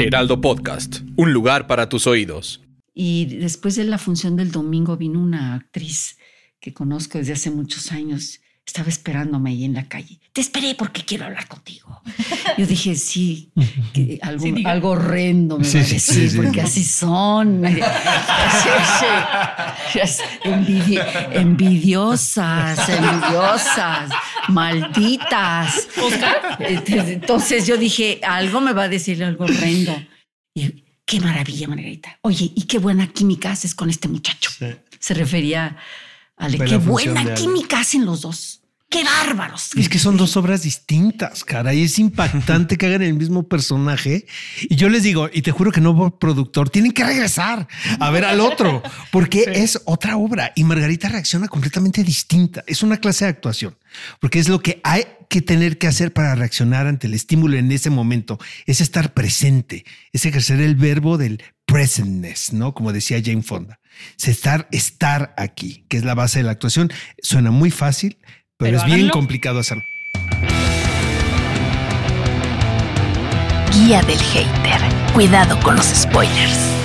Heraldo Podcast, un lugar para tus oídos. Y después de la función del domingo vino una actriz que conozco desde hace muchos años estaba esperándome ahí en la calle. Te esperé porque quiero hablar contigo. Yo dije, sí, algo, algo, horrendo me va a decir, porque así son. envidiosas, envidiosas, malditas. Entonces yo dije, algo me va a decir algo horrendo. Y, qué maravilla, Margarita. Oye, y qué buena química haces con este muchacho. Se refería a qué buena química hacen los dos. ¡Qué bárbaros! Es que son dos obras distintas, cara, y es impactante que hagan el mismo personaje. Y yo les digo, y te juro que no productor, tienen que regresar a ver al otro, porque es otra obra y Margarita reacciona completamente distinta. Es una clase de actuación, porque es lo que hay que tener que hacer para reaccionar ante el estímulo en ese momento, es estar presente, es ejercer el verbo del presentness, ¿no? Como decía Jane Fonda. Es estar, estar aquí, que es la base de la actuación. Suena muy fácil, pero, es bien complicado hacerlo. Guía del hater. Cuidado con los spoilers.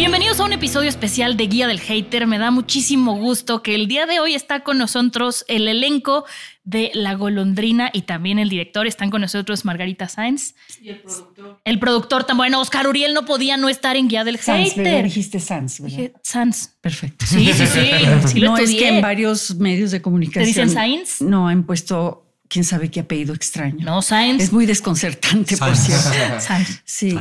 Bienvenidos a un episodio especial de Guía del Hater. Me da muchísimo gusto que el día de hoy está con nosotros el elenco de La Golondrina y también el director. Están con nosotros Margarita Sainz. Y el productor. El productor tan bueno. Oscar Uriel no podía no estar en Guía del Hater. dijiste Sanz, Dije Sanz. Perfecto. Sí, sí, sí. no, es que en varios medios de comunicación. ¿Te dicen Sainz? No, han puesto quién sabe qué apellido extraño. No, Sainz. Es muy desconcertante, por cierto. Sainz. Sí.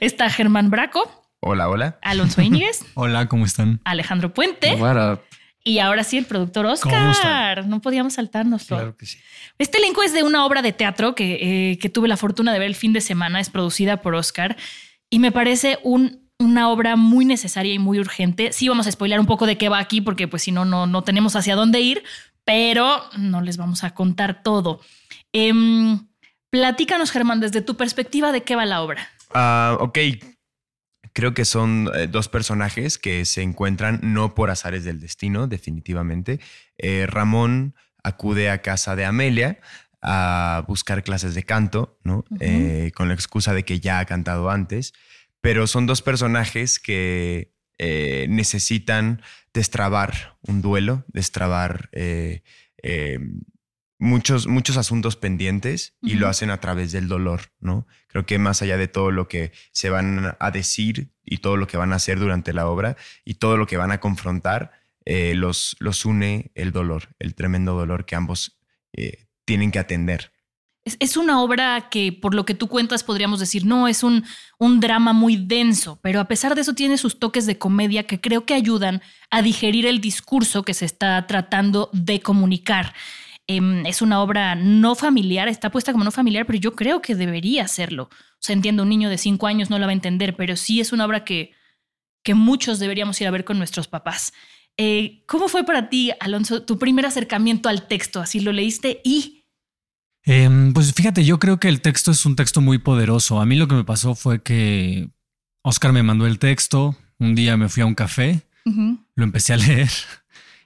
Está Germán Braco. Hola, hola. Alonso Íñiguez. hola, ¿cómo están? Alejandro Puente. What Y ahora sí, el productor Oscar. No podíamos saltarnos. Claro que sí. Este elenco es de una obra de teatro que, eh, que, tuve la fortuna de ver el fin de semana. Es producida por Oscar. Y me parece un, una obra muy necesaria y muy urgente. Sí, vamos a spoiler un poco de qué va aquí, porque pues si no, no, no tenemos hacia dónde ir, pero no les vamos a contar todo. Eh, platícanos, Germán, desde tu perspectiva, de qué va la obra. Uh, ok, Creo que son eh, dos personajes que se encuentran no por azares del destino, definitivamente. Eh, Ramón acude a casa de Amelia a buscar clases de canto, ¿no? Eh, con la excusa de que ya ha cantado antes. Pero son dos personajes que necesitan destrabar un duelo, destrabar muchos, muchos asuntos pendientes y lo hacen a través del dolor, ¿no? Creo que más allá de todo lo que se van a decir y todo lo que van a hacer durante la obra y todo lo que van a confrontar, eh, los, los une el dolor, el tremendo dolor que ambos eh, tienen que atender. Es, una obra que, por lo que tú cuentas, podríamos decir, no, es un, un drama muy denso, pero a pesar de eso tiene sus toques de comedia que creo que ayudan a digerir el discurso que se está tratando de comunicar. Em, es una obra no familiar, está puesta como no familiar, pero yo creo que debería serlo. O sea, entiendo, un niño de cinco años no la va a entender, pero sí es una obra que, que muchos deberíamos ir a ver con nuestros papás. Eh, ¿Cómo fue para ti, Alonso, tu primer acercamiento al texto? Así lo leíste y... Em, pues fíjate, yo creo que el texto es un texto muy poderoso. A mí lo que me pasó fue que Oscar me mandó el texto, un día me fui a un café, lo empecé a leer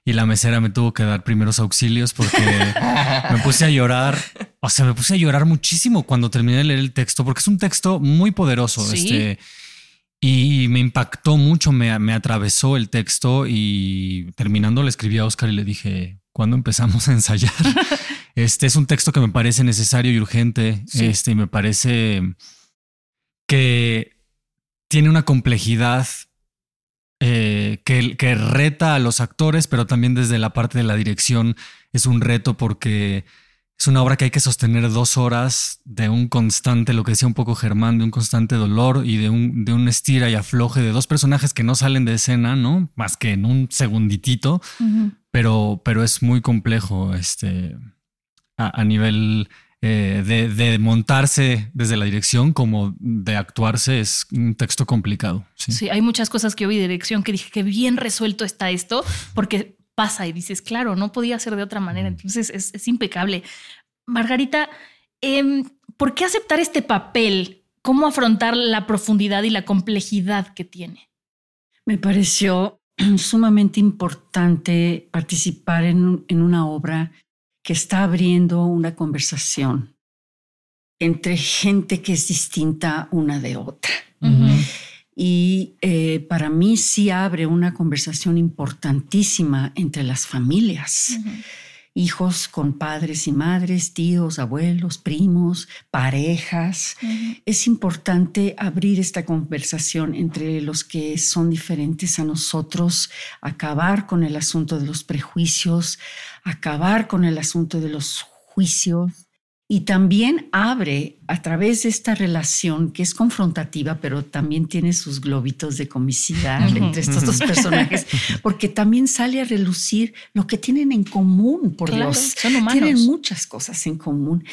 y la mesera me tuvo que dar primeros auxilios porque me puse a llorar. O sea, me puse a llorar muchísimo cuando terminé de leer el texto porque es un texto muy poderoso. Este, y me impactó mucho, me, me, atravesó el texto y terminando le escribí a Oscar y le dije, ¿cuándo empezamos a ensayar? este es un texto que me parece necesario y urgente. Este, y me parece que tiene una complejidad eh, que, que, reta a los actores, pero también desde la parte de la dirección es un reto porque es una obra que hay que sostener dos horas de un constante, lo que decía un poco Germán, de un constante dolor y de un, de un estira y afloje de dos personajes que no salen de escena, ¿no? Más que en un segunditito, pero, pero es muy complejo este, a, nivel eh, de, montarse desde la dirección como de actuarse es un texto complicado. Sí. hay muchas cosas que yo vi de dirección que dije que bien resuelto está esto, porque pasa y dices, claro, no podía ser de otra manera. Entonces es, impecable. Margarita, em, ¿por qué aceptar este papel? ¿Cómo afrontar la profundidad y la complejidad que tiene? Me pareció sumamente importante participar en, en una obra que está abriendo una conversación entre gente que es distinta una de otra. Y eh, para mí sí abre una conversación importantísima entre las familias hijos con padres y madres, tíos, abuelos, primos, parejas. Es importante abrir esta conversación entre los que son diferentes a nosotros, acabar con el asunto de los prejuicios, acabar con el asunto de los juicios y también abre a través de esta relación que es confrontativa, pero también tiene sus globitos de comicidad entre estos dos personajes, porque también sale a relucir lo que tienen en común, por Dios. Son humanos. Tienen muchas cosas en común.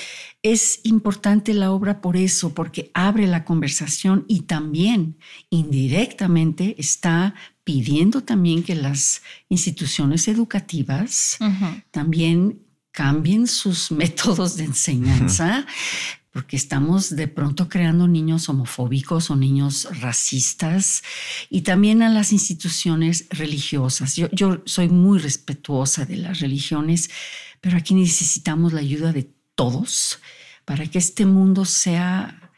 Es importante la obra por eso, porque abre la conversación y también indirectamente está pidiendo también que las instituciones educativas también cambien sus métodos de enseñanza, porque estamos de pronto creando niños homofóbicos o niños racistas y también a las instituciones religiosas. Yo, soy muy respetuosa de las religiones, pero aquí necesitamos la ayuda de todos para que este mundo sea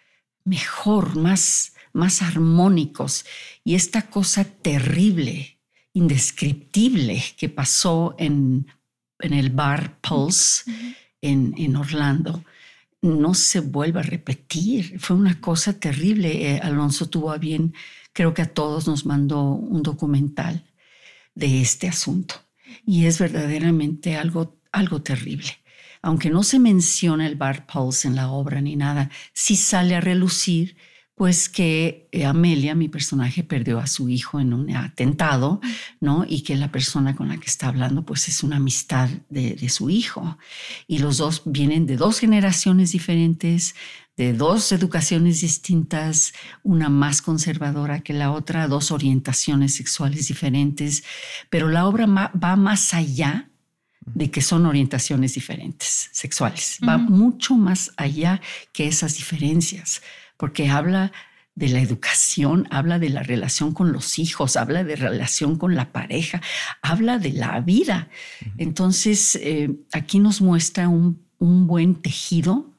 mejor, más, más armónicos. Y esta cosa terrible, indescriptible que pasó en en el bar Pulse en, en, Orlando no se vuelva a repetir. Fue una cosa terrible. Eh, Alonso tuvo a bien, creo que a todos nos mandó un documental de este asunto. Y es verdaderamente algo, algo terrible. Aunque no se menciona el bar Pulse en la obra ni nada, sí sale a relucir pues que eh, Amelia, mi personaje, perdió a su hijo en un atentado, ¿no? Y que la persona con la que está hablando, pues es una amistad de, su hijo. Y los dos vienen de dos generaciones diferentes, de dos educaciones distintas, una más conservadora que la otra, dos orientaciones sexuales diferentes, pero la obra va más allá de que son orientaciones diferentes sexuales, va mucho más allá que esas diferencias porque habla de la educación, habla de la relación con los hijos, habla de relación con la pareja, habla de la vida. Entonces, eh, aquí nos muestra un, buen tejido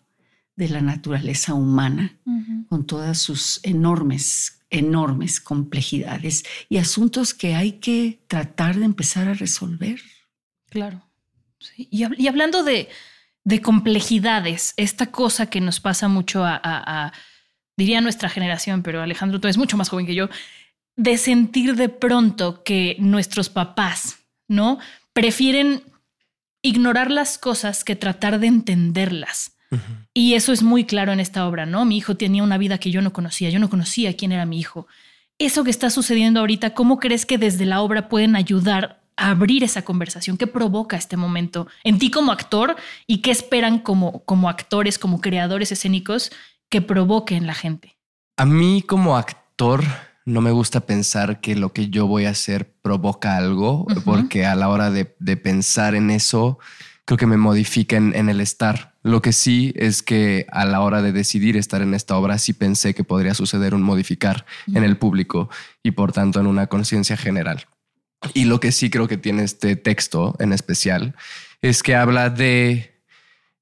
de la naturaleza humana, con todas sus enormes, enormes complejidades y asuntos que hay que tratar de empezar a resolver. Claro. Y, hablando de, complejidades, esta cosa que nos pasa mucho a diría nuestra generación, pero Alejandro, tú eres mucho más joven que yo, de sentir de pronto que nuestros papás, ¿no? Prefieren ignorar las cosas que tratar de entenderlas. Y eso es muy claro en esta obra, ¿no? Mi hijo tenía una vida que yo no conocía, yo no conocía quién era mi hijo. Eso que está sucediendo ahorita, ¿cómo crees que desde la obra pueden ayudar a abrir esa conversación? ¿Qué provoca este momento en ti como actor y qué esperan como, como actores, como creadores escénicos que provoque en la gente? A mí como actor no me gusta pensar que lo que yo voy a hacer provoca algo, porque a la hora de, pensar en eso, creo que me modifica en, el estar. Lo que sí es que a la hora de decidir estar en esta obra, sí pensé que podría suceder un modificar en el público y por tanto en una conciencia general. Y lo que sí creo que tiene este texto en especial es que habla de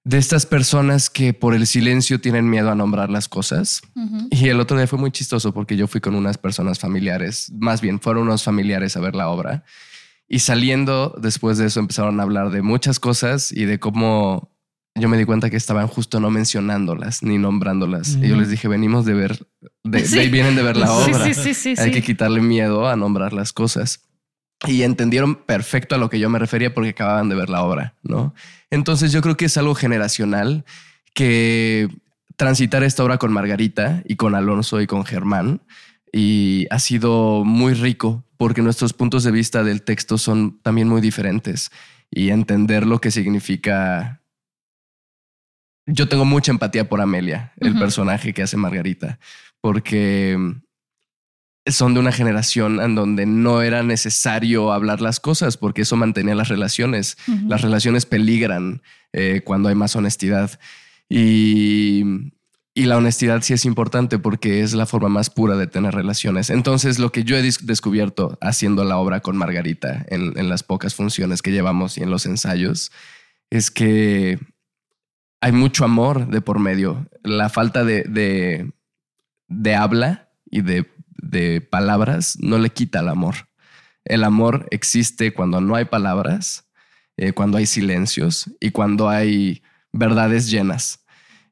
de estas personas que por el silencio tienen miedo a nombrar las cosas. Y el otro día fue muy chistoso porque yo fui con unas personas familiares, más bien fueron unos familiares a ver la obra. Y saliendo después de eso empezaron a hablar de muchas cosas y de cómo yo me di cuenta que estaban justo no mencionándolas ni nombrándolas. Y yo les dije, venimos de ver, de, ahí vienen de ver la obra. Hay que quitarle miedo a nombrar las cosas y entendieron perfecto a lo que yo me refería porque acababan de ver la obra, ¿no? Entonces yo creo que es algo generacional que transitar esta obra con Margarita y con Alonso y con Germán y ha sido muy rico porque nuestros puntos de vista del texto son también muy diferentes y entender lo que significa yo tengo mucha empatía por Amelia, el personaje que hace Margarita, porque son de una generación en donde no era necesario hablar las cosas porque eso mantenía las relaciones. Las relaciones peligran eh, cuando hay más honestidad. Y, la honestidad sí es importante porque es la forma más pura de tener relaciones. Entonces, lo que yo he descubierto haciendo la obra con Margarita en, las pocas funciones que llevamos y en los ensayos es que hay mucho amor de por medio. La falta de, de habla y de de palabras no le quita el amor. El amor existe cuando no hay palabras, eh, cuando hay silencios y cuando hay verdades llenas.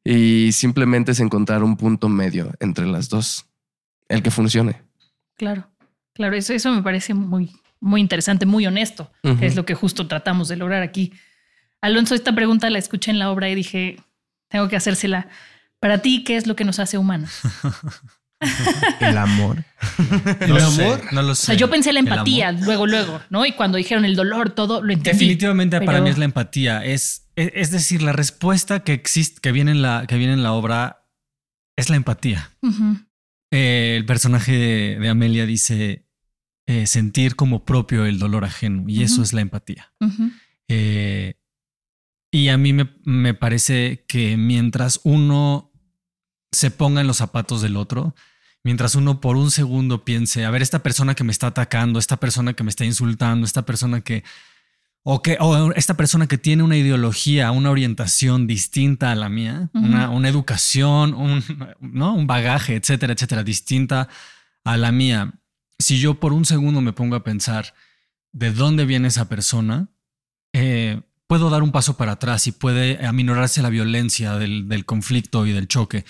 Y simplemente es encontrar un punto medio entre las dos, el que funcione. Claro, claro, eso, eso me parece muy, muy interesante, muy honesto, es lo que justo tratamos de lograr aquí. Alonso, esta pregunta la escuché en la obra y dije, tengo que hacérsela. Para ti, ¿qué es lo que nos hace humanos? El amor. ¿El amor? no lo sé. O sea, yo pensé la empatía, luego, luego, ¿no? Y cuando dijeron el dolor, todo lo entendí. Definitivamente para mí es la empatía. Es, es, decir, la respuesta que existe, que viene en la, que viene en la obra, es la empatía. Eh, el personaje de, Amelia dice eh, sentir como propio el dolor ajeno, y eso es la empatía. Eh, y a mí me, me parece que mientras uno se ponga en los zapatos del otro, mientras uno por un segundo piense, a ver, esta persona que me está atacando, esta persona que me está insultando, esta persona que, o que, o esta persona que tiene una ideología, una orientación distinta a la mía, una, una, educación, un, ¿no? un bagaje, etcétera, etcétera, distinta a la mía. Si yo por un segundo me pongo a pensar de dónde viene esa persona, eh, puedo dar un paso para atrás y puede aminorarse la violencia del, conflicto y del choque,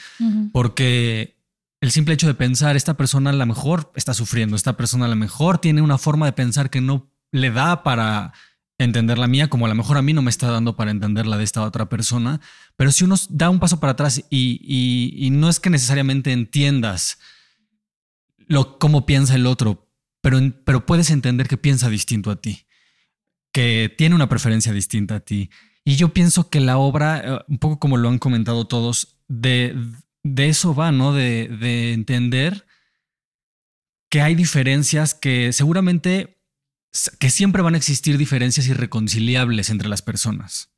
porque el simple hecho de pensar, esta persona a lo mejor está sufriendo, esta persona a lo mejor tiene una forma de pensar que no le da para entender la mía, como a lo mejor a mí no me está dando para entender la de esta otra persona. Pero si uno da un paso para atrás y, no es que necesariamente entiendas lo, cómo piensa el otro, pero, pero puedes entender que piensa distinto a ti, que tiene una preferencia distinta a ti. Y yo pienso que la obra, eh, un poco como lo han comentado todos, de, de eso va, ¿no? De, de entender que hay diferencias que seguramente, que siempre van a existir diferencias irreconciliables entre las personas.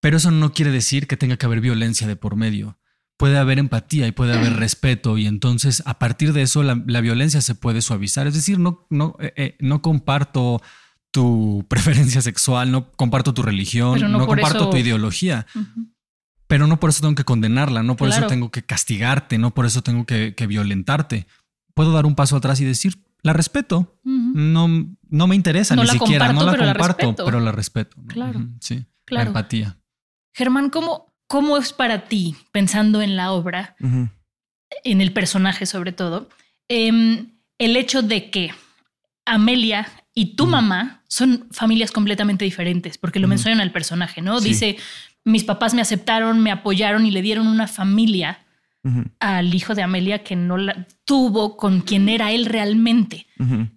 Pero eso no quiere decir que tenga que haber violencia de por medio. Puede haber empatía y puede haber respeto y entonces a partir de eso la, violencia se puede suavizar. Es decir, no, no, eh, eh, no comparto tu preferencia sexual, no comparto tu religión, no, comparto tu ideología pero no por eso tengo que condenarla, no por eso tengo que castigarte, no por eso tengo que, violentarte. Puedo dar un paso atrás y decir, la respeto, no, no me interesa ni siquiera, no la comparto, pero la respeto. Claro. Sí, la empatía. Germán, ¿cómo, ¿cómo es para ti, pensando en la obra, en el personaje sobre todo, em, el hecho de que Amelia y tu mamá son familias completamente diferentes, porque lo mencionan al personaje, ¿no? Dice, mis papás me aceptaron, me apoyaron y le dieron una familia al hijo de Amelia que no la tuvo con quien era él realmente.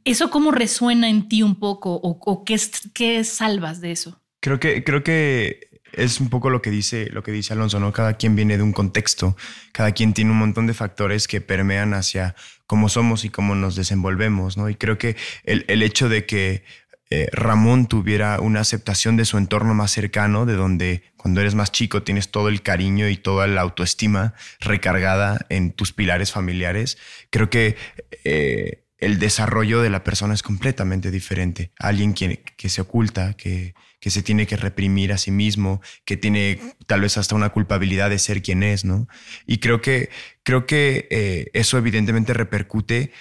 ¿Eso cómo resuena en ti un poco o, qué, qué, salvas de eso? Creo que, creo que es un poco lo que dice, lo que dice Alonso, ¿no? Cada quien viene de un contexto, cada quien tiene un montón de factores que permean hacia cómo somos y cómo nos desenvolvemos, ¿no? Y creo que el, el hecho de que eh, Ramón tuviera una aceptación de su entorno más cercano, de donde cuando eres más chico tienes todo el cariño y toda la autoestima recargada en tus pilares familiares, creo que eh, el desarrollo de la persona es completamente diferente. Alguien que, que se oculta, que, que, se tiene que reprimir a sí mismo, que tiene tal vez hasta una culpabilidad de ser quien es, ¿no? Y creo que, creo que eh, eso evidentemente repercute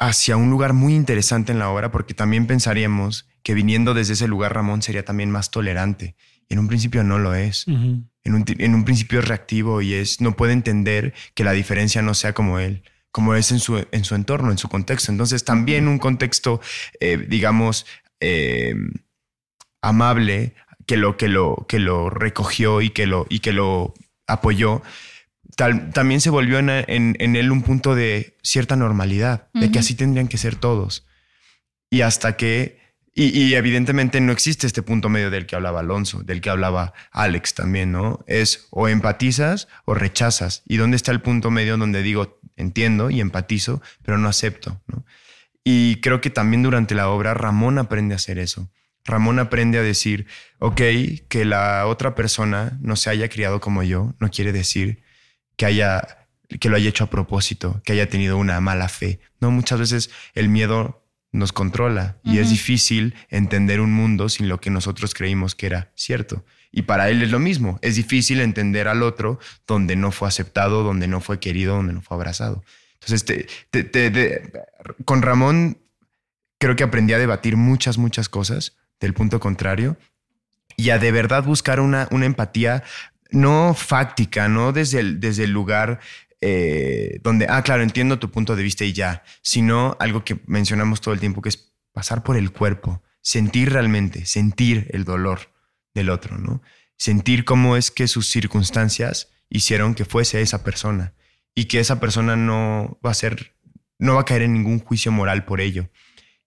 hacia un lugar muy interesante en la obra, porque también pensaríamos que viniendo desde ese lugar Ramón sería también más tolerante. Y en un principio no lo es. en, un, principio es reactivo y es, no puede entender que la diferencia no sea como él, como es en su, en su entorno, en su contexto. Entonces también un contexto, eh, digamos, eh, amable, que lo, que, lo, que lo recogió y que lo, y que lo apoyó, también se volvió en, él un punto de cierta normalidad, de que así tendrían que ser todos. Y hasta que, Y, evidentemente no existe este punto medio del que hablaba Alonso, del que hablaba Alex también, ¿no? Es o empatizas o rechazas. ¿Y dónde está el punto medio donde digo, entiendo y empatizo, pero no acepto, ¿no? Y creo que también durante la obra Ramón aprende a hacer eso. Ramón aprende a decir, ok, que la otra persona no se haya criado como yo, no quiere decir que haya que lo haya hecho a propósito, que haya tenido una mala fe. No, muchas veces el miedo nos controla y es difícil entender un mundo sin lo que nosotros creímos que era cierto. Y para él es lo mismo, es difícil entender al otro donde no fue aceptado, donde no fue querido, donde no fue abrazado. Entonces, con Ramón creo que aprendí a debatir muchas, muchas cosas del punto contrario y a de verdad buscar una, una empatía no fáctica, no desde el, desde el lugar eh, donde, ah, claro, entiendo tu punto de vista y ya, sino algo que mencionamos todo el tiempo, que es pasar por el cuerpo, sentir realmente, sentir el dolor del otro, ¿no? Sentir cómo es que sus circunstancias hicieron que fuese esa persona y que esa persona no va a ser, no va a caer en ningún juicio moral por ello.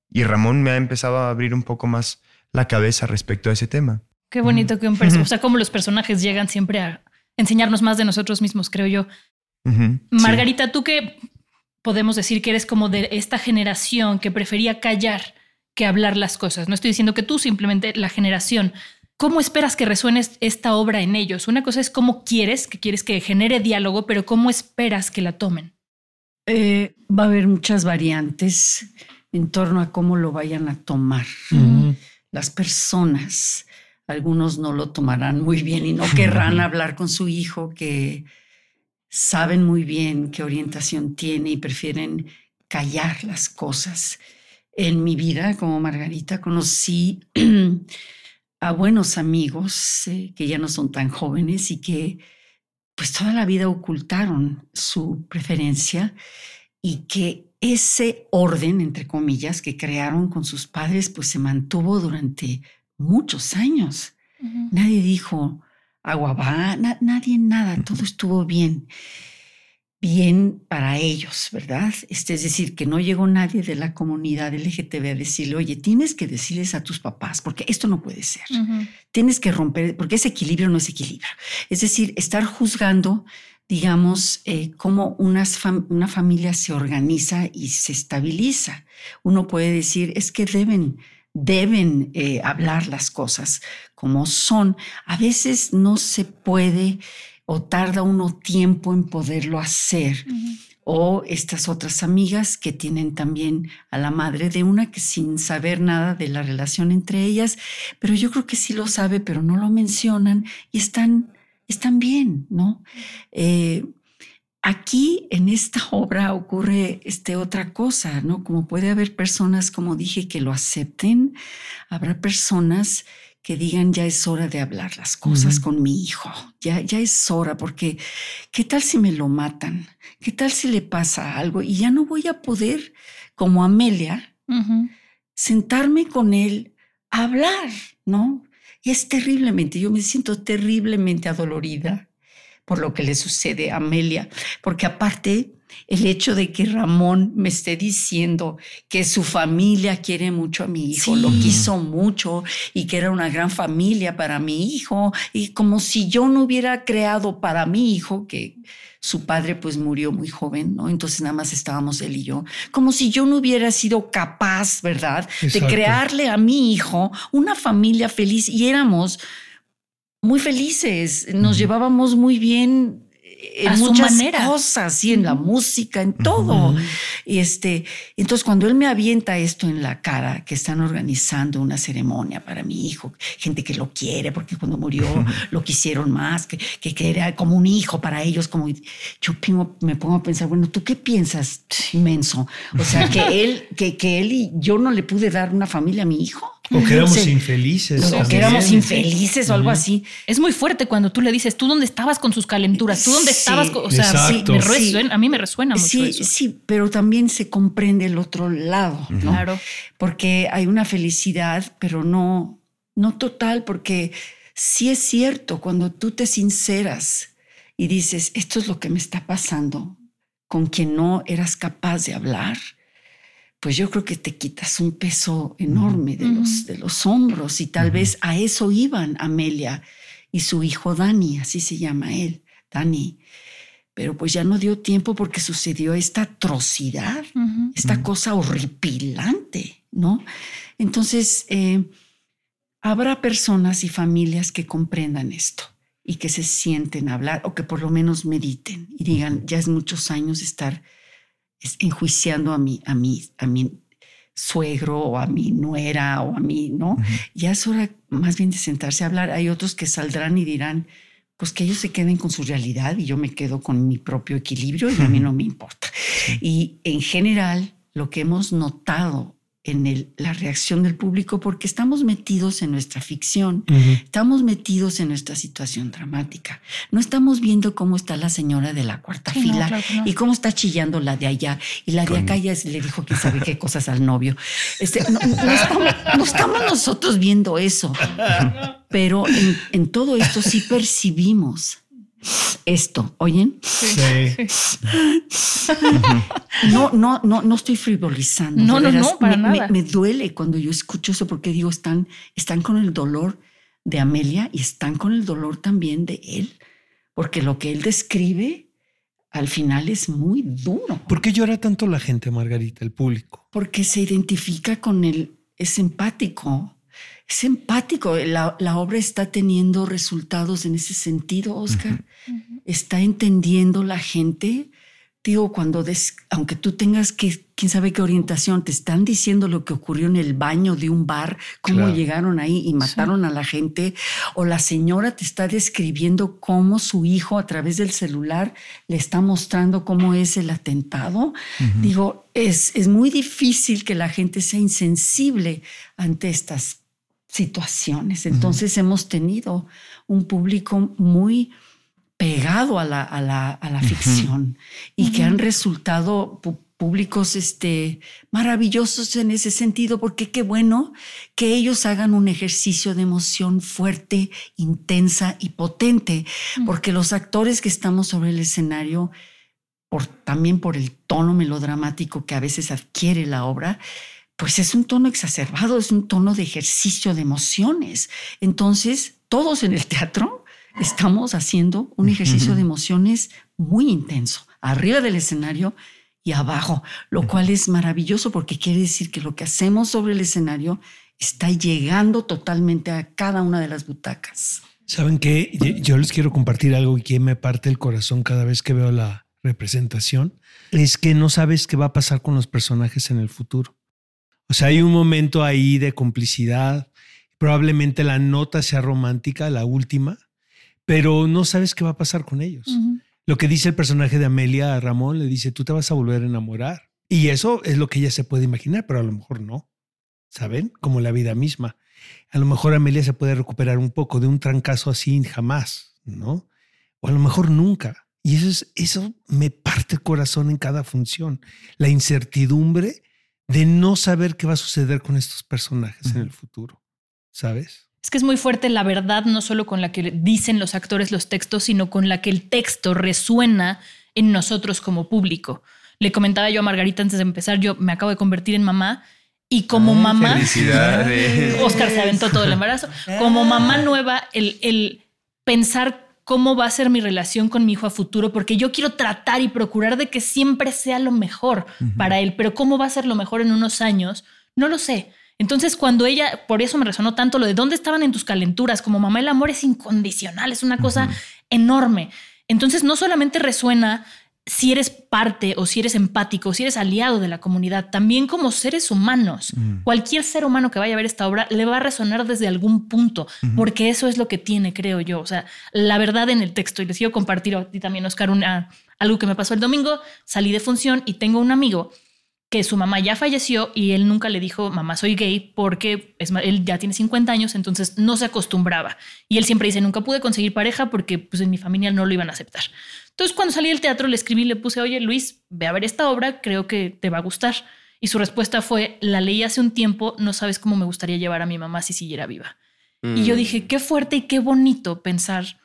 Y Ramón me ha empezado a abrir un poco más la cabeza respecto a ese tema. Qué bonito que un personaje, o sea, como los personajes llegan siempre a enseñarnos más de nosotros mismos, creo yo. Margarita, tú que podemos decir que eres como de esta generación que prefería callar que hablar las cosas. No estoy diciendo que tú, simplemente la generación. ¿Cómo esperas que resuene esta obra en ellos? Una cosa es cómo quieres, que quieres que genere diálogo, pero ¿cómo esperas que la tomen? Eh, va a haber muchas variantes en torno a cómo lo vayan a tomar las personas. Algunos no lo tomarán muy bien y no querrán hablar con su hijo que saben muy bien qué orientación tiene y prefieren callar las cosas. En mi vida como Margarita conocí a buenos amigos eh, que ya no son tan jóvenes y que pues toda la vida ocultaron su preferencia y que ese orden, entre comillas, que crearon con sus padres, pues se mantuvo durante muchos años. Nadie dijo, agua va, nadie nada, todo estuvo bien, bien para ellos, ¿verdad? Este, es decir, que no llegó nadie de la comunidad LGTB a decirle, oye, tienes que decirles a tus papás, porque esto no puede ser. Tienes que romper, porque ese equilibrio no es equilibrio. Es decir, estar juzgando digamos, eh, cómo una familia se organiza y se estabiliza. Uno puede decir, es que deben deben eh, hablar las cosas como son. A veces no se puede o tarda uno tiempo en poderlo hacer. O estas otras amigas que tienen también a la madre de una que sin saber nada de la relación entre ellas, pero yo creo que sí lo sabe, pero no lo mencionan y están, están bien, ¿no? Eh, Aquí en esta obra ocurre este, otra cosa, ¿no? Como puede haber personas, como dije, que lo acepten, habrá personas que digan ya es hora de hablar las cosas con mi hijo, ya, ya es hora, porque ¿qué tal si me lo matan? ¿Qué tal si le pasa algo? Y ya no voy a poder, como Amelia, sentarme con él a hablar, ¿no? Y es terriblemente, yo me siento terriblemente adolorida por lo que le sucede a Amelia, porque aparte el hecho de que Ramón me esté diciendo que su familia quiere mucho a mi hijo, lo quiso mucho y que era una gran familia para mi hijo, y como si yo no hubiera creado para mi hijo, que su padre pues murió muy joven, ¿no? Entonces nada más estábamos él y yo, como si yo no hubiera sido capaz, ¿verdad?, de crearle a mi hijo una familia feliz y éramos muy felices, nos llevábamos muy bien en muchas cosas, y en la música, en todo. Y este, entonces cuando él me avienta esto en la cara, que están organizando una ceremonia para mi hijo, gente que lo quiere, porque cuando murió lo quisieron más, que, que, era como un hijo para ellos, como yo me pongo a pensar, bueno, ¿tú qué piensas, inmenso? O sea, que él, que, que él y yo no le pude dar una familia a mi hijo. O que éramos infelices. O que éramos infelices o algo así. Es muy fuerte cuando tú le dices, ¿tú dónde estabas con sus calenturas? ¿Tú dónde estabas? o sea, a mí me resuena mucho sí, eso. Sí, pero también se comprende el otro lado, Claro. Porque hay una felicidad, pero no, no total, porque sí es cierto, cuando tú te sinceras y dices, esto es lo que me está pasando, con quien no eras capaz de hablar, pues yo creo que te quitas un peso enorme de, los, de los hombros y tal vez a eso iban Amelia y su hijo Dani, así se llama él, Dani. Pero pues ya no dio tiempo porque sucedió esta atrocidad, esta cosa horripilante, ¿no? Entonces, eh, habrá personas y familias que comprendan esto y que se sienten a hablar o que por lo menos mediten y digan, ya es muchos años estar enjuiciando a mi, a mi, a mi suegro o a mi nuera o a mí, ¿no? Ya es hora más bien de sentarse a hablar. Hay otros que saldrán y dirán, pues que ellos se queden con su realidad y yo me quedo con mi propio equilibrio y a mí no me importa. Y en general, lo que hemos notado en el, la reacción del público porque estamos metidos en nuestra ficción, estamos metidos en nuestra situación dramática. No estamos viendo cómo está la señora de la cuarta fila y cómo está chillando la de allá y la de acá ya le dijo quién sabe qué cosas al novio. Este, no, estamos, nosotros viendo eso, pero en, en todo esto sí percibimos esto, ¿oyen? Sí. no, no, no, no estoy frivolizando. No, no, no, para me, nada. Me, duele cuando yo escucho eso porque digo, están, están con el dolor de Amelia y están con el dolor también de él, porque lo que él describe al final es muy duro. ¿Por qué llora tanto la gente, Margarita, el público? Porque se identifica con él, es empático es empático. La, obra está teniendo resultados en ese sentido, Oscar. Está entendiendo la gente. Digo, cuando, aunque tú tengas que, quién sabe qué orientación, te están diciendo lo que ocurrió en el baño de un bar, cómo llegaron ahí y mataron a la gente, o la señora te está describiendo cómo su hijo a través del celular le está mostrando cómo es el atentado. Digo, es, es muy difícil que la gente sea insensible ante estas situaciones. Entonces hemos tenido un público muy pegado a la, a la, a la ficción y que han resultado públicos este, maravillosos en ese sentido, porque qué bueno que ellos hagan un ejercicio de emoción fuerte, intensa y potente, porque los actores que estamos sobre el escenario, por, también por el tono melodramático que a veces adquiere la obra, pues es un tono exacerbado, es un tono de ejercicio de emociones. Entonces, todos en el teatro estamos haciendo un ejercicio de emociones muy intenso, arriba del escenario y abajo, lo cual es maravilloso porque quiere decir que lo que hacemos sobre el escenario está llegando totalmente a cada una de las butacas. ¿Saben qué? Yo les quiero compartir algo que me parte el corazón cada vez que veo la representación. Es que no sabes qué va a pasar con los personajes en el futuro. O sea, hay un momento ahí de complicidad. Probablemente la nota sea romántica, la última, pero no sabes qué va a pasar con ellos. Lo que dice el personaje de Amelia a Ramón, le dice, tú te vas a volver a enamorar. Y eso es lo que ella se puede imaginar, pero a lo mejor no. ¿Saben? Como la vida misma. A lo mejor Amelia se puede recuperar un poco de un trancazo así jamás, ¿no? O a lo mejor nunca. Y eso, es, eso me parte el corazón en cada función. La incertidumbre de no saber qué va a suceder con estos personajes en el futuro, ¿sabes? Es que es muy fuerte la verdad, no solo con la que dicen los actores los textos, sino con la que el texto resuena en nosotros como público. Le comentaba yo a Margarita antes de empezar, yo me acabo de convertir en mamá y como mamá, Oscar se aventó todo el embarazo, como mamá nueva, el, el pensar cómo va a ser mi relación con mi hijo a futuro, porque yo quiero tratar y procurar de que siempre sea lo mejor para él, pero cómo va a ser lo mejor en unos años, no lo sé. Entonces, cuando ella, por eso me resonó tanto lo de dónde estaban en tus calenturas, como mamá, el amor es incondicional, es una cosa enorme. Entonces, no solamente resuena si eres parte o si eres empático, o si eres aliado de la comunidad, también como seres humanos. Mm. Cualquier ser humano que vaya a ver esta obra le va a resonar desde algún punto, porque eso es lo que tiene, creo yo. O sea, la verdad en el texto. Y les quiero compartir a ti también, Oscar, una, algo que me pasó el domingo. Salí de función y tengo un amigo que su mamá ya falleció y él nunca le dijo, mamá, soy gay, porque es, él ya tiene 50 años, entonces no se acostumbraba. Y él siempre dice, nunca pude conseguir pareja porque pues, en mi familia no lo iban a aceptar. Entonces, cuando salí del teatro, le escribí y le puse, oye, Luis, ve a ver esta obra, creo que te va a gustar. Y su respuesta fue, la leí hace un tiempo, no sabes cómo me gustaría llevar a mi mamá si siguiera viva. Y yo mm. dije, qué fuerte y qué bonito pensar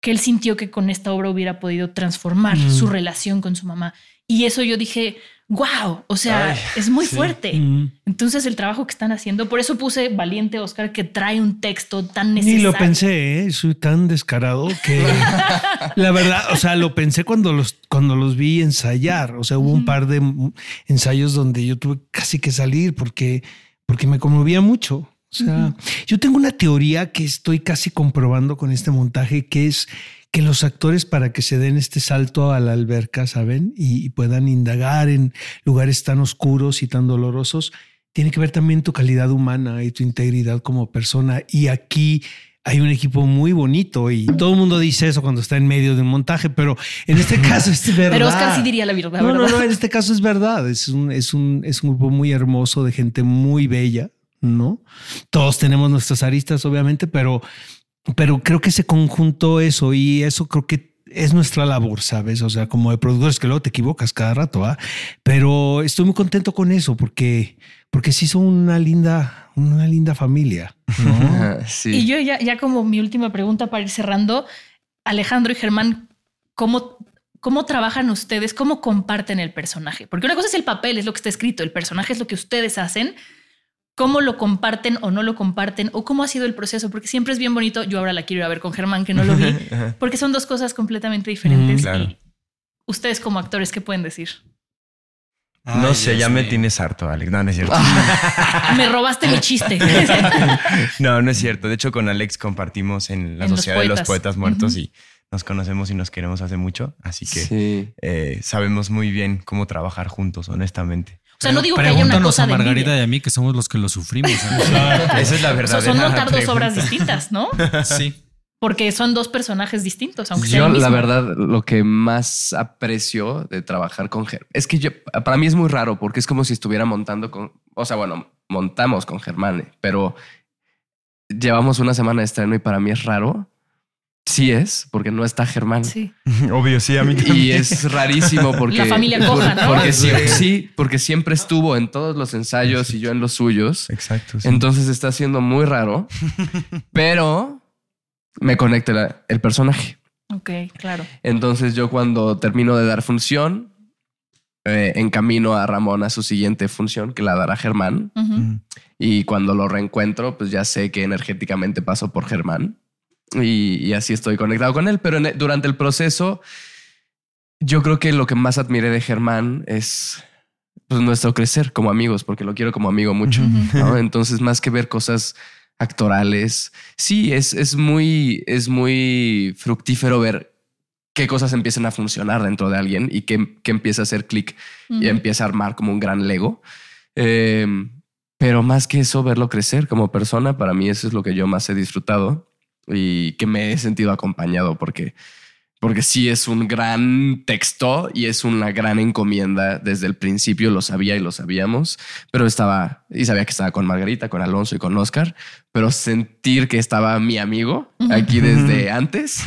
que él sintió que con esta obra hubiera podido transformar Mm. su relación con su mamá. Y eso yo dije, wow, o sea, Ay, es muy sí. fuerte. Mm. Entonces el trabajo que están haciendo, por eso puse Valiente Oscar, que trae un texto tan Ni necesario. lo pensé, ¿eh? soy tan descarado que la verdad, o sea, lo pensé cuando los, cuando los vi ensayar. O sea, hubo un par de ensayos donde yo tuve casi que salir porque, porque me conmovía mucho. O sea, yo tengo una teoría que estoy casi comprobando con este montaje, que es que los actores para que se den este salto a la alberca, ¿saben? Y, y puedan indagar en lugares tan oscuros y tan dolorosos, tiene que ver también tu calidad humana y tu integridad como persona. Y aquí hay un equipo muy bonito y todo el mundo dice eso cuando está en medio de un montaje, pero en este caso es verdad. Pero Oscar sí diría la verdad. No, no, no, en este caso es verdad. Es un, es un, es un grupo muy hermoso de gente muy bella, ¿no? Todos tenemos nuestras aristas, obviamente, pero, pero creo que se conjuntó eso y eso creo que es nuestra labor, ¿sabes? O sea, como de productores que luego te equivocas cada rato, ¿ah? Pero estoy muy contento con eso porque, porque sí son una linda, una linda familia, ¿no? Ajá, sí. Y yo ya, ya como mi última pregunta para ir cerrando, Alejandro y Germán, ¿cómo, ¿cómo trabajan ustedes? ¿Cómo comparten el personaje? Porque una cosa es el papel, es lo que está escrito, el personaje es lo que ustedes hacen. ¿Cómo lo comparten o no lo comparten? ¿O cómo ha sido el proceso? Porque siempre es bien bonito. Yo ahora la quiero ir a ver con Germán, que no lo vi, porque son dos cosas completamente diferentes. Mm, claro. Y ustedes como actores, ¿qué pueden decir? no sé, Dios ya me tienes harto, Alex. No, no es cierto. Me robaste mi chiste. no, no es cierto. De hecho, con Alex compartimos en la En Los Sociedad de los Poetas. Muertos y nos conocemos y nos queremos hace mucho. Así que Sí. eh, sabemos muy bien cómo trabajar juntos, honestamente. O sea, no digo que haya una Pregúntanos cosa a de Margarita envidia. y a mí, que somos los que lo sufrimos. ¿eh? Esa es la O verdad. sea, son montar dos obras distintas, ¿no? sí. Porque son dos personajes distintos, aunque sea Yo, el mismo. la verdad, lo que más aprecio de trabajar con Germán es que yo, para mí es muy raro porque es como si estuviera montando con, o sea, bueno, montamos con Germán, pero llevamos una semana de estreno y para mí es raro. Sí es, porque no está Germán. Sí. Obvio, sí, a mí Y es rarísimo porque. La familia coja, ¿no? Porque Sí. porque siempre estuvo en todos los ensayos y yo en los suyos. Exacto. sí. Entonces está siendo muy raro, pero me conecta la- el personaje. Ok, claro. Entonces yo cuando termino de dar función, eh, encamino a Ramón a su siguiente función, que la dará Germán. Y cuando lo reencuentro, pues ya sé que energéticamente paso por Germán. Y, y así estoy conectado con él. Pero en- durante el proceso, yo creo que lo que más admiré de Germán es pues, nuestro crecer como amigos, porque lo quiero como amigo mucho. ¿no? Entonces, más que ver cosas actorales, sí, es, es, muy, es muy fructífero ver qué cosas empiezan a funcionar dentro de alguien y que, que empieza a hacer clic y empieza a armar como un gran Lego. Eh, pero más que eso, verlo crecer como persona, para mí eso es lo que yo más he disfrutado y que me he sentido acompañado porque, porque sí es un gran texto y es una gran encomienda. Desde el principio lo sabía y lo sabíamos, pero estaba y sabía que estaba con Margarita, con Alonso y con Oscar, pero sentir que estaba mi amigo aquí desde antes,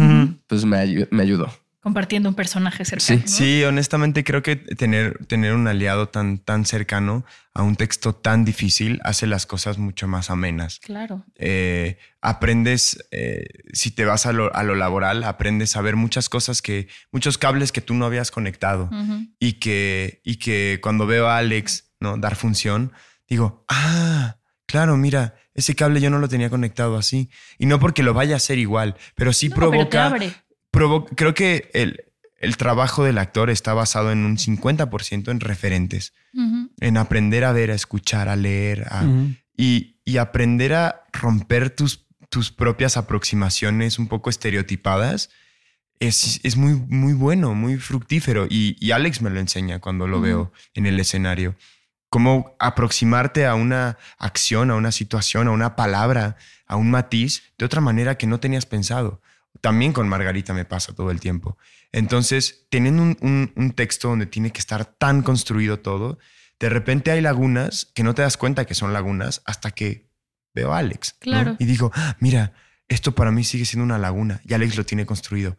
pues me, ayu- me ayudó. Compartiendo un personaje cercano. Sí. ¿no? Sí, honestamente creo que tener, tener un aliado tan, tan cercano a un texto tan difícil hace las cosas mucho más amenas. Claro. Eh, aprendes, eh, si te vas a lo, a lo laboral, aprendes a ver muchas cosas que, muchos cables que tú no habías conectado y, que, y que cuando veo a Alex ¿no? dar función, digo, ah, claro, mira, ese cable yo no lo tenía conectado así. Y no porque lo vaya a hacer igual, pero sí No, pero te provoca abre. Creo que el, el trabajo del actor está basado en un 50% en referentes, en aprender a ver, a escuchar, a leer a- y, y aprender a romper tus, tus propias aproximaciones un poco estereotipadas. Es, es muy, muy bueno, muy fructífero. Y, y Alex me lo enseña cuando lo veo en el escenario. Cómo aproximarte a una acción, a una situación, a una palabra, a un matiz de otra manera que no tenías pensado. También con Margarita me pasa todo el tiempo. Entonces, teniendo un, un- un texto donde tiene que estar tan construido todo, de repente hay lagunas que no te das cuenta que son lagunas hasta que veo a Alex. ¿no? Claro. Y digo, "Ah, mira, esto para mí sigue siendo una laguna y Alex lo tiene construido.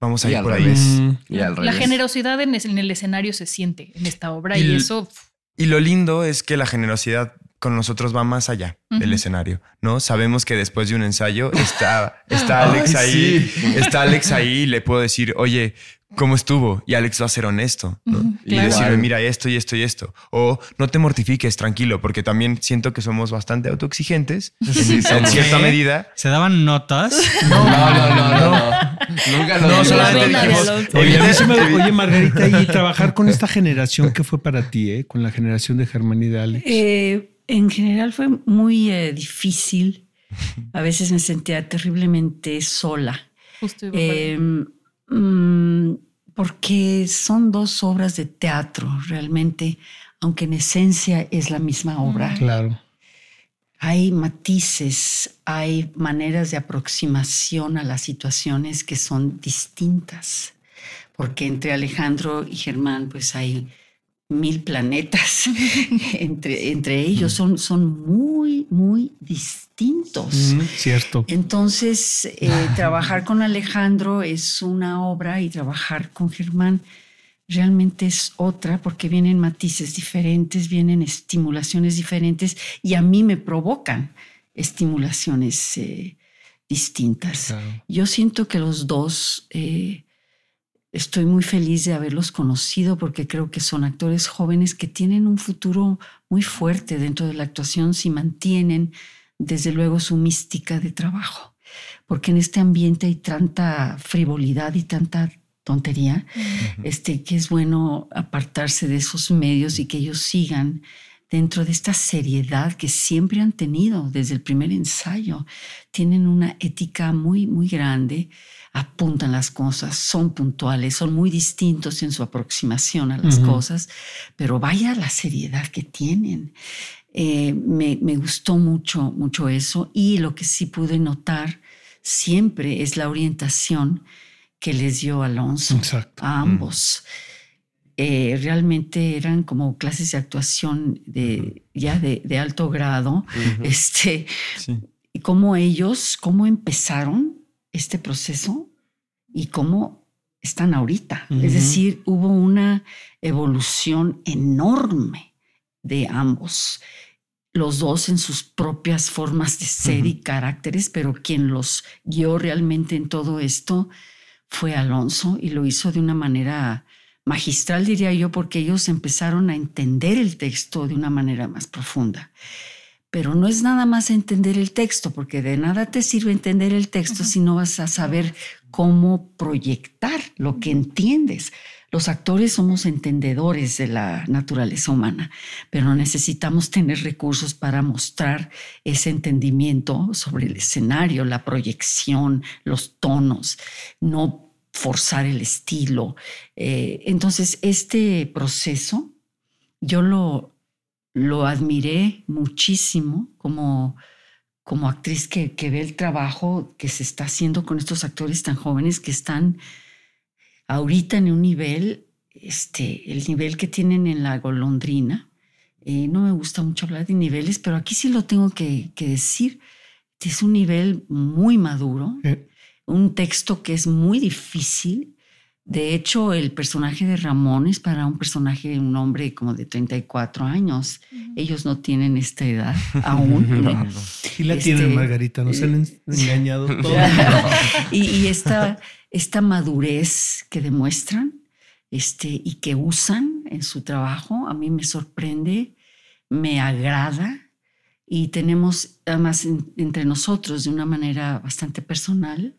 Vamos a Y ir al por ahí. revés. Mm. Y al La generosidad en, el escenario se siente en esta obra Y eso Y lo lindo es que la generosidad con nosotros va más allá. del escenario, ¿no? Sabemos que después de un ensayo está, está Alex ahí, está Alex ahí y le puedo decir, oye, ¿cómo estuvo? Y Alex va a ser honesto, ¿no? Y decirme, mira, esto y esto y esto. O no te mortifiques, tranquilo, porque también siento que somos bastante autoexigentes en, cierta medida. ¿Se daban notas? No, no, no, no. no. Nunca lo No, solamente dijimos, Oye, oye, Margarita, y trabajar con esta generación, ¿qué fue para ti, eh? Con la generación de Germán y de Alex. Eh, en general fue muy eh, difícil. A veces me sentía terriblemente sola. Justo iba Eh, mm, porque son dos obras de teatro, realmente, aunque en esencia es la misma obra. Claro. Hay matices, hay maneras de aproximación a las situaciones que son distintas, porque entre Alejandro y Germán pues hay mil planetas entre, entre ellos, son, son muy, muy distintos. Mm, cierto. Entonces, eh, trabajar con Alejandro es una obra y trabajar con Germán realmente es otra porque vienen matices diferentes, vienen estimulaciones diferentes y a mí me provocan estimulaciones eh, distintas. Claro. Yo siento que los dos, eh, estoy muy feliz de haberlos conocido porque creo que son actores jóvenes que tienen un futuro muy fuerte dentro de la actuación si mantienen desde luego su mística de trabajo. Porque en este ambiente hay tanta frivolidad y tanta tontería, este, que es bueno apartarse de esos medios y que ellos sigan dentro de esta seriedad que siempre han tenido desde el primer ensayo. Tienen una ética muy, muy grande, apuntan las cosas, son puntuales, son muy distintos en su aproximación a las cosas, pero vaya la seriedad que tienen. Eh, me, me gustó mucho, mucho eso y lo que sí pude notar siempre es la orientación que les dio Alonso Exacto. a ambos. Eh, realmente eran como clases de actuación de, ya de, de alto grado. este, y cómo ellos, cómo empezaron este proceso y cómo están ahorita. Es decir, hubo una evolución enorme de ambos. Los dos en sus propias formas de ser y caracteres, pero quien los guió realmente en todo esto fue Alonso y lo hizo de una manera magistral, diría yo, porque ellos empezaron a entender el texto de una manera más profunda. Pero no es nada más entender el texto, porque de nada te sirve entender el texto si no vas a saber cómo proyectar lo que entiendes. Los actores somos entendedores de la naturaleza humana, pero necesitamos tener recursos para mostrar ese entendimiento sobre el escenario, la proyección, los tonos, no forzar el estilo. Eh, entonces, este proceso yo lo, lo admiré muchísimo como, como actriz que, que ve el trabajo que se está haciendo con estos actores tan jóvenes que están ahorita en un nivel, este, el nivel que tienen en la golondrina. Eh, no me gusta mucho hablar de niveles, pero aquí sí lo tengo que, decir. Es un nivel muy maduro, Eh, un texto que es muy difícil. De hecho, el personaje de Ramón es para un personaje, un hombre como de 34 años. Ellos no tienen esta edad aún. ¿no? sí la Este, tienen, Margarita. Nos han en- engañado todos. y, y esta, esta madurez que demuestran este, y que usan en su trabajo, a mí me sorprende, me agrada y tenemos además en- entre nosotros de una manera bastante personal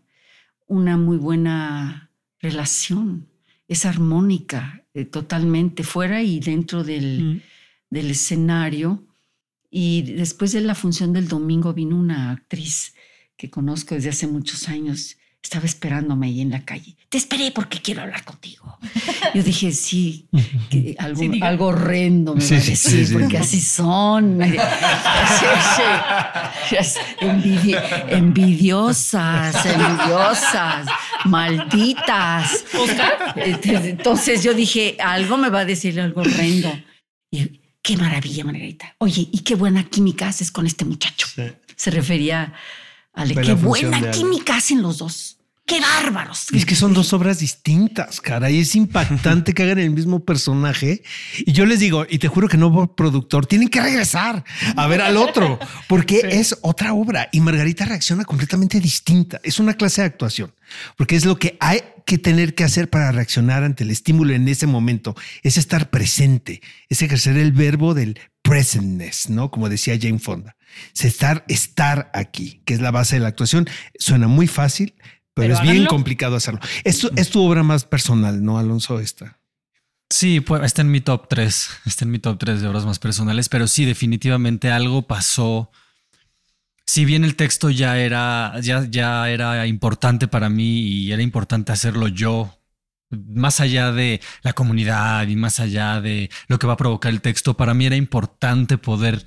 una muy buena relación. Es armónica eh, totalmente fuera y dentro del, Mm. del escenario. Y después de la función del domingo vino una actriz que conozco desde hace muchos años. Estaba esperándome ahí en la calle. Te esperé porque quiero hablar contigo. Yo dije, sí, que algo, Sí, algo horrendo me Sí, va a decir, sí, porque así son. Sí, sí. Es envidi- envidiosas, envidiosas, malditas. Entonces yo dije, algo me va a decir algo horrendo. Y qué maravilla, Margarita. Oye, y qué buena química haces con este muchacho. Se refería a Ale, qué buena química hacen los dos. ¡Qué bárbaros! Es que son dos obras distintas, cara, y es impactante que hagan el mismo personaje. Y yo les digo, y te juro que no productor, tienen que regresar a ver al otro, porque es otra obra y Margarita reacciona completamente distinta. Es una clase de actuación, porque es lo que hay que tener que hacer para reaccionar ante el estímulo en ese momento, es estar presente, es ejercer el verbo del presentness, ¿no? Como decía Jane Fonda. Es estar, estar aquí, que es la base de la actuación. Suena muy fácil, pero, es bien complicado hacerlo. Esto es tu obra más personal, ¿no, Alonso? Esta. Sí, pues está en mi top 3, está en mi top 3 de obras más personales, pero sí, definitivamente algo pasó. Si bien el texto ya era, ya, ya era importante para mí y era importante hacerlo yo, más allá de la comunidad y más allá de lo que va a provocar el texto, para mí era importante poder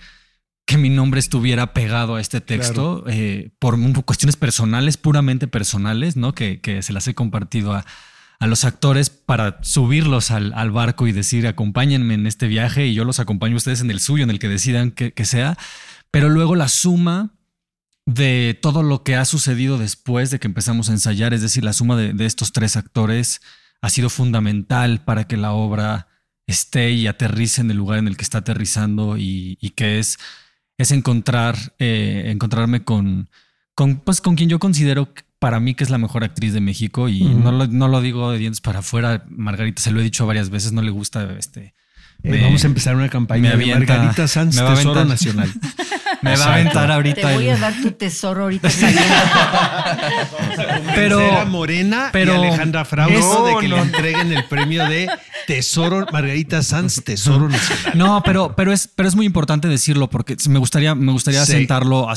que mi nombre estuviera pegado a este texto eh, por cuestiones personales, puramente personales, ¿no? Que, se las he compartido a, los actores para subirlos al, barco y decir acompáñenme en este viaje y yo los acompaño a ustedes en el suyo, en el que decidan que, sea. Pero luego la suma de todo lo que ha sucedido después de que empezamos a ensayar, es decir, la suma de, estos tres actores ha sido fundamental para que la obra esté y aterrice en el lugar en el que está aterrizando y que es es encontrar, eh, encontrarme con, con, pues, con quien yo considero para mí que es la mejor actriz de México y no, lo, no lo digo de dientes para afuera. Margarita, se lo he dicho varias veces, no le gusta este. Eh, vamos a empezar una campaña de Margarita Sanz, Tesoro Nacional. me va a aventar ahorita. Te voy a dar tu tesoro ahorita pero Morena pero, y Alejandra Frausto de que le entreguen el premio de Tesoro Margarita Sanz Tesoro Nacional. No, pero pero es pero es muy importante decirlo porque me gustaría me gustaría sentarlo a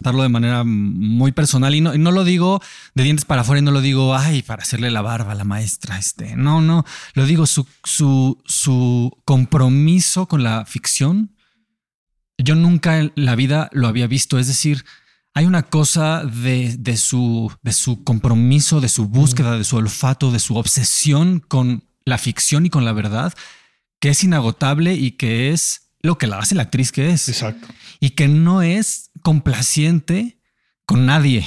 De manera muy personal y no, no, lo digo de dientes para afuera y no lo digo, ay, para hacerle la barba a la maestra. Este. No, no, lo digo, su, su, su compromiso con la ficción yo nunca en la vida lo había visto. Es decir, hay una cosa de, de, su, de su compromiso, de su búsqueda, de su olfato, de su obsesión con la ficción y con la verdad, que es inagotable y que es lo que la hace la actriz que es. Exacto. Y que no es complaciente con nadie,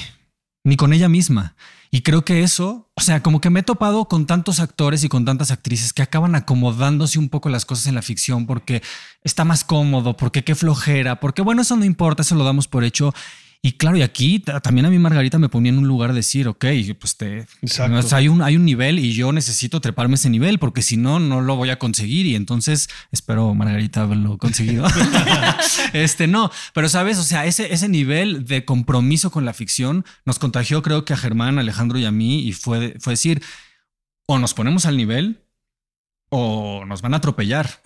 ni con ella misma. Y creo que eso, o sea, como que me he topado con tantos actores y con tantas actrices que acaban acomodándose un poco las cosas en la ficción porque está más cómodo, porque qué flojera, porque bueno, eso no importa, eso lo damos por hecho. Y claro, y aquí también a mí Margarita me ponía en un lugar de decir, ok, pues te, hay, un, hay un nivel y yo necesito treparme ese nivel porque si no, no lo voy a conseguir. Y entonces espero Margarita haberlo conseguido. este no, pero sabes, o sea, ese, ese nivel de compromiso con la ficción nos contagió, creo que a Germán, Alejandro y a mí, y fue, fue decir, o nos ponemos al nivel o nos van a atropellar.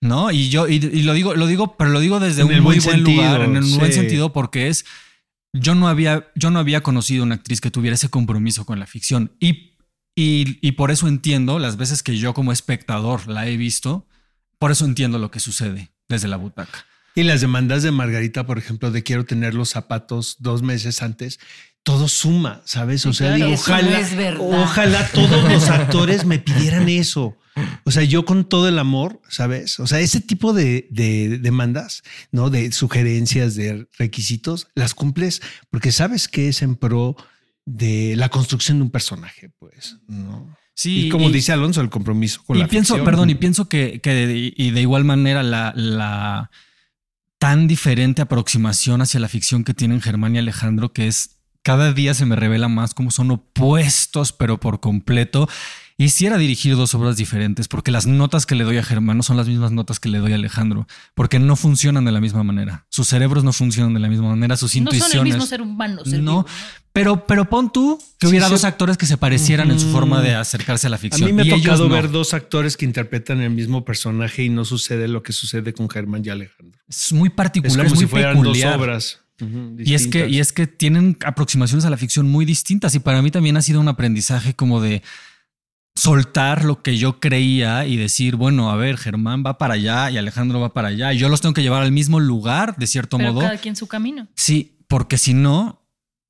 ¿No? Y yo, y, lo digo, lo digo, pero lo digo desde un muy buen, lugar, en un buen sentido, porque es yo no había, yo no había conocido una actriz que tuviera ese compromiso con la ficción y, y, por eso entiendo las veces que yo como espectador la he visto, por eso entiendo lo que sucede desde la butaca. Y las demandas de Margarita, por ejemplo, de quiero tener los zapatos dos meses antes, todo suma, ¿sabes? O sea, digo, ojalá, ojalá todos los actores me pidieran eso. O sea, yo con todo el amor, ¿sabes? O sea, ese tipo de, demandas, ¿no? De sugerencias, de requisitos, las cumples porque sabes que es en pro de la construcción de un personaje, pues, ¿no? Sí. Y como dice Alonso, el compromiso con y la pienso, perdón, y pienso que, que y de igual manera la, la tan diferente aproximación hacia la ficción que tienen Germán y Alejandro, que es cada día se me revela más cómo son opuestos, pero por completo. Hiciera dirigir dos obras diferentes, porque las notas que le doy a Germán no son las mismas notas que le doy a Alejandro, porque no funcionan de la misma manera. Sus cerebros no funcionan de la misma manera, sus intuiciones. No son el mismo ser humano. no, pero, pero pon tú que hubiera dos actores que se parecieran en su forma de acercarse a la ficción. A mí me ha tocado ver dos actores que interpretan el mismo personaje y no sucede lo que sucede con Germán y Alejandro. Es muy particular, es, como muy si fueran dos obras y es que, y es que tienen aproximaciones a la ficción muy distintas. Y para mí también ha sido un aprendizaje como de soltar lo que yo creía y decir, bueno, a ver, Germán va para allá y Alejandro va para allá. Y yo los tengo que llevar al mismo lugar, de cierto modo. Cada quien su camino. Sí, porque si no,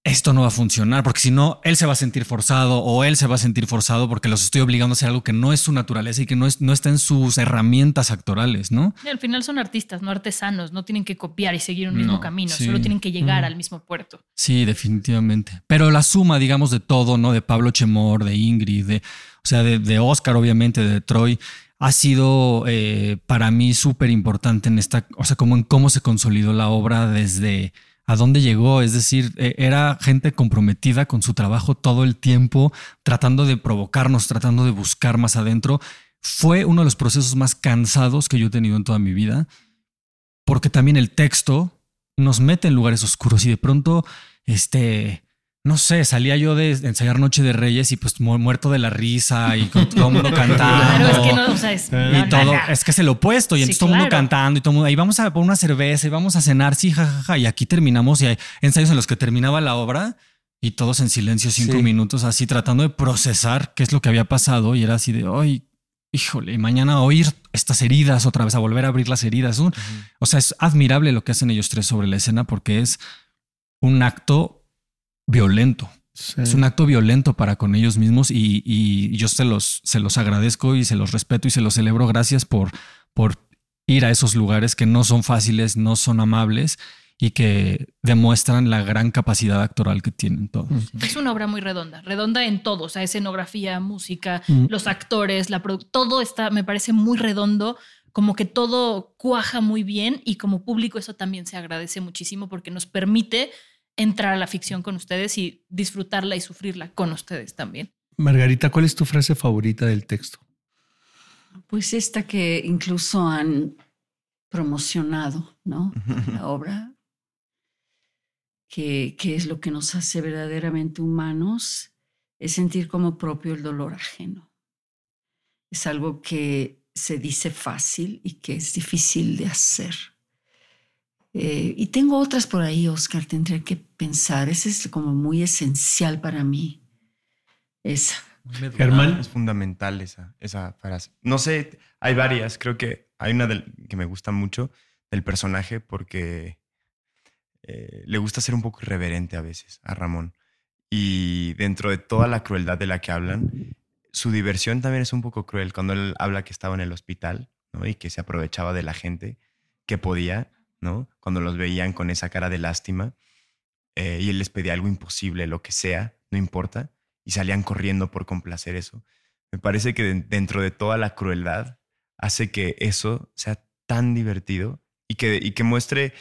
esto no va a funcionar, porque si no, él se va a sentir forzado o él se va a sentir forzado porque los estoy obligando a hacer algo que no es su naturaleza y que no, es, no está en sus herramientas actorales, ¿no? Y al final son artistas, no artesanos, no tienen que copiar y seguir un mismo camino, solo tienen que llegar al mismo puerto. Sí, definitivamente. Pero la suma, digamos, de todo, ¿no? De Pablo Chemor, de Ingrid, de, o sea, de, Oscar, obviamente, de Troy, ha sido eh, para mí súper importante en esta, o sea, como en cómo se consolidó la obra desde a dónde llegó, es decir, e, era gente comprometida con su trabajo todo el tiempo, tratando de provocarnos, tratando de buscar más adentro. Fue uno de los procesos más cansados que yo he tenido en toda mi vida, porque también el texto nos mete en lugares oscuros y de pronto, este, no sé, salía yo de ensayar Noche de Reyes y pues muerto de la risa y con todo el mundo cantando. es que no, o sea, es, y todo, es que es el opuesto y entonces todo el mundo cantando y todo el mundo, ahí vamos a poner una cerveza y vamos a cenar, sí, jajaja, y aquí terminamos y hay ensayos en los que terminaba la obra y todos en silencio cinco minutos así tratando de procesar qué es lo que había pasado y era así de, ay, híjole, y mañana oír estas heridas otra vez, a volver a abrir las heridas. O sea, es admirable lo que hacen ellos tres sobre la escena porque es un acto violento. Es un acto violento para con ellos mismos y, yo se los, se los agradezco y se los respeto y se los celebro. Gracias por, por ir a esos lugares que no son fáciles, no son amables y que demuestran la gran capacidad actoral que tienen todos. Es una obra muy redonda, redonda en todo, o sea, escenografía, música, mm. los actores, la todo está, me parece muy redondo, como que todo cuaja muy bien y como público eso también se agradece muchísimo porque nos permite entrar a la ficción con ustedes y disfrutarla y sufrirla con ustedes también. Margarita, ¿cuál es tu frase favorita del texto? Pues esta que incluso han promocionado, ¿no? La obra, que, que, es lo que nos hace verdaderamente humanos, es sentir como propio el dolor ajeno. Es algo que se dice fácil y que es difícil de hacer. Eh, y tengo otras por ahí, Oscar, tendré que pensar. Esa es como muy esencial para mí. Esa. Germán. Es fundamental esa, esa frase. No sé, hay varias. Creo que hay una que me gusta mucho del personaje porque eh, le gusta ser un poco irreverente a veces a Ramón. Y dentro de toda la crueldad de la que hablan, su diversión también es un poco cruel cuando él habla que estaba en el hospital y que se aprovechaba de la gente que podía ¿no? Cuando los veían con esa cara de lástima eh, y él les pedía algo imposible, lo que sea, no importa, y salían corriendo por complacer eso. Me parece que dentro de toda la crueldad hace que eso sea tan divertido y que, y que muestre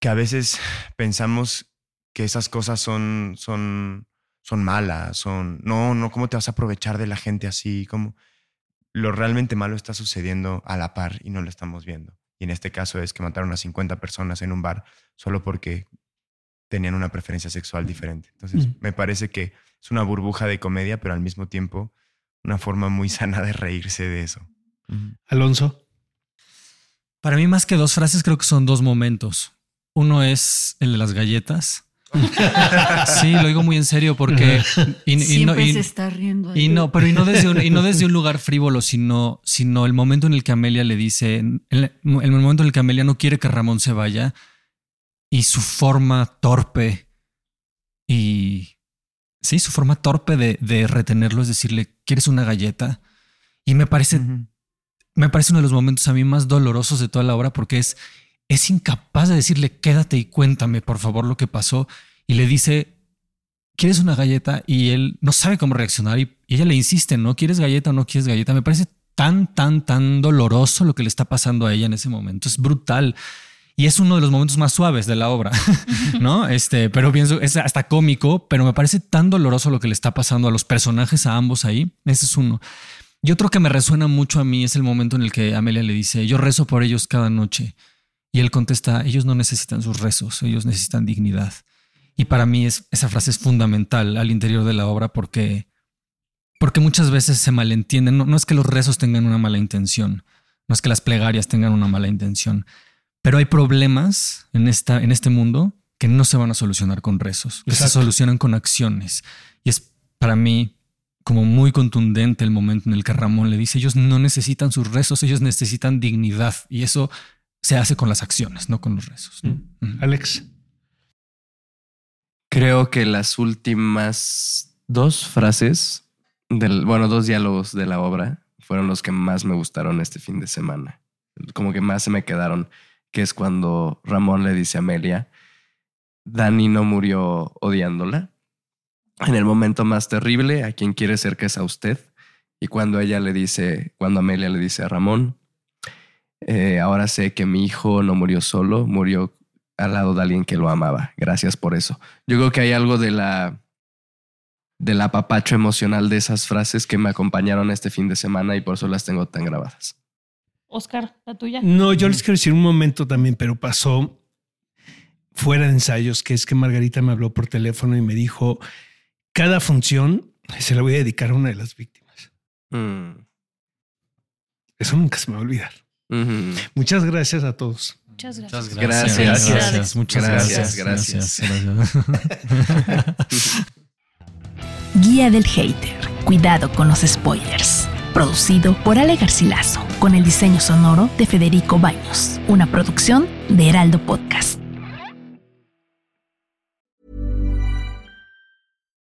que a veces pensamos que esas cosas son, son, son malas, son, no, no, ¿cómo te vas a aprovechar de la gente así? Como lo realmente malo está sucediendo a la par y no lo estamos viendo. Y en este caso es que mataron a 50 personas en un bar solo porque tenían una preferencia sexual diferente. Entonces, me parece que es una burbuja de comedia, pero al mismo tiempo una forma muy sana de reírse de eso. Alonso. Para mí, más que dos frases, creo que son dos momentos. Uno es el de las galletas sí, lo digo muy en serio porque y, no, se está riendo. Y no, pero y no desde un, y no desde un lugar frívolo, sino, sino el momento en el que Amelia le dice, el, momento en el que Amelia no quiere que Ramón se vaya y su forma torpe y sí, su forma torpe de, de retenerlo es decirle, ¿quieres una galleta? Y me parece, me parece uno de los momentos a mí más dolorosos de toda la obra porque es es incapaz de decirle quédate y cuéntame por favor lo que pasó y le dice ¿quieres una galleta? Y él no sabe cómo reaccionar y, ella le insiste, ¿no? ¿Quieres galleta o no quieres galleta? Me parece tan, tan, tan doloroso lo que le está pasando a ella en ese momento. Es brutal. Y es uno de los momentos más suaves de la obra, ¿no? Este, pero pienso, es hasta cómico, pero me parece tan doloroso lo que le está pasando a los personajes, a ambos ahí. Ese es uno. Y otro que me resuena mucho a mí es el momento en el que Amelia le dice, yo rezo por ellos cada noche. Y él contesta, ellos no necesitan sus rezos, ellos necesitan dignidad. Y para mí es, esa frase es fundamental al interior de la obra porque, porque muchas veces se malentienden. No, no es que los rezos tengan una mala intención, no es que las plegarias tengan una mala intención, pero hay problemas en, esta, en este mundo que no se van a solucionar con rezos, que se solucionan con acciones. Y es para mí como muy contundente el momento en el que Ramón le dice, ellos no necesitan sus rezos, ellos necesitan dignidad. Y eso se hace con las acciones, no con los rezos. Mm. Alex. Creo que las últimas dos frases, del, bueno, dos diálogos de la obra fueron los que más me gustaron este fin de semana. Como que más se me quedaron que es cuando Ramón le dice a Amelia, Dani no murió odiándola. En el momento más terrible, a quien quiere ser que es a usted. Y cuando ella le dice, cuando Amelia le dice a Ramón, eh, ahora sé que mi hijo no murió solo, murió al lado de alguien que lo amaba. Gracias por eso. Yo creo que hay algo de la del apapacho emocional de esas frases que me acompañaron este fin de semana y por eso las tengo tan grabadas. Oscar, la tuya. No, yo les quiero decir un momento también, pero pasó fuera de ensayos, que es que Margarita me habló por teléfono y me dijo, cada función se la voy a dedicar a una de las víctimas. Mm. Eso nunca se me va a olvidar. Muchas gracias a todos. Muchas gracias. Gracias. Gracias. gracias. Muchas gracias. Gracias. Guía del Hater. Cuidado con los spoilers producido por Ale Garcilaso, con el diseño sonoro de Federico Baños, una producción de Heraldo Podcast.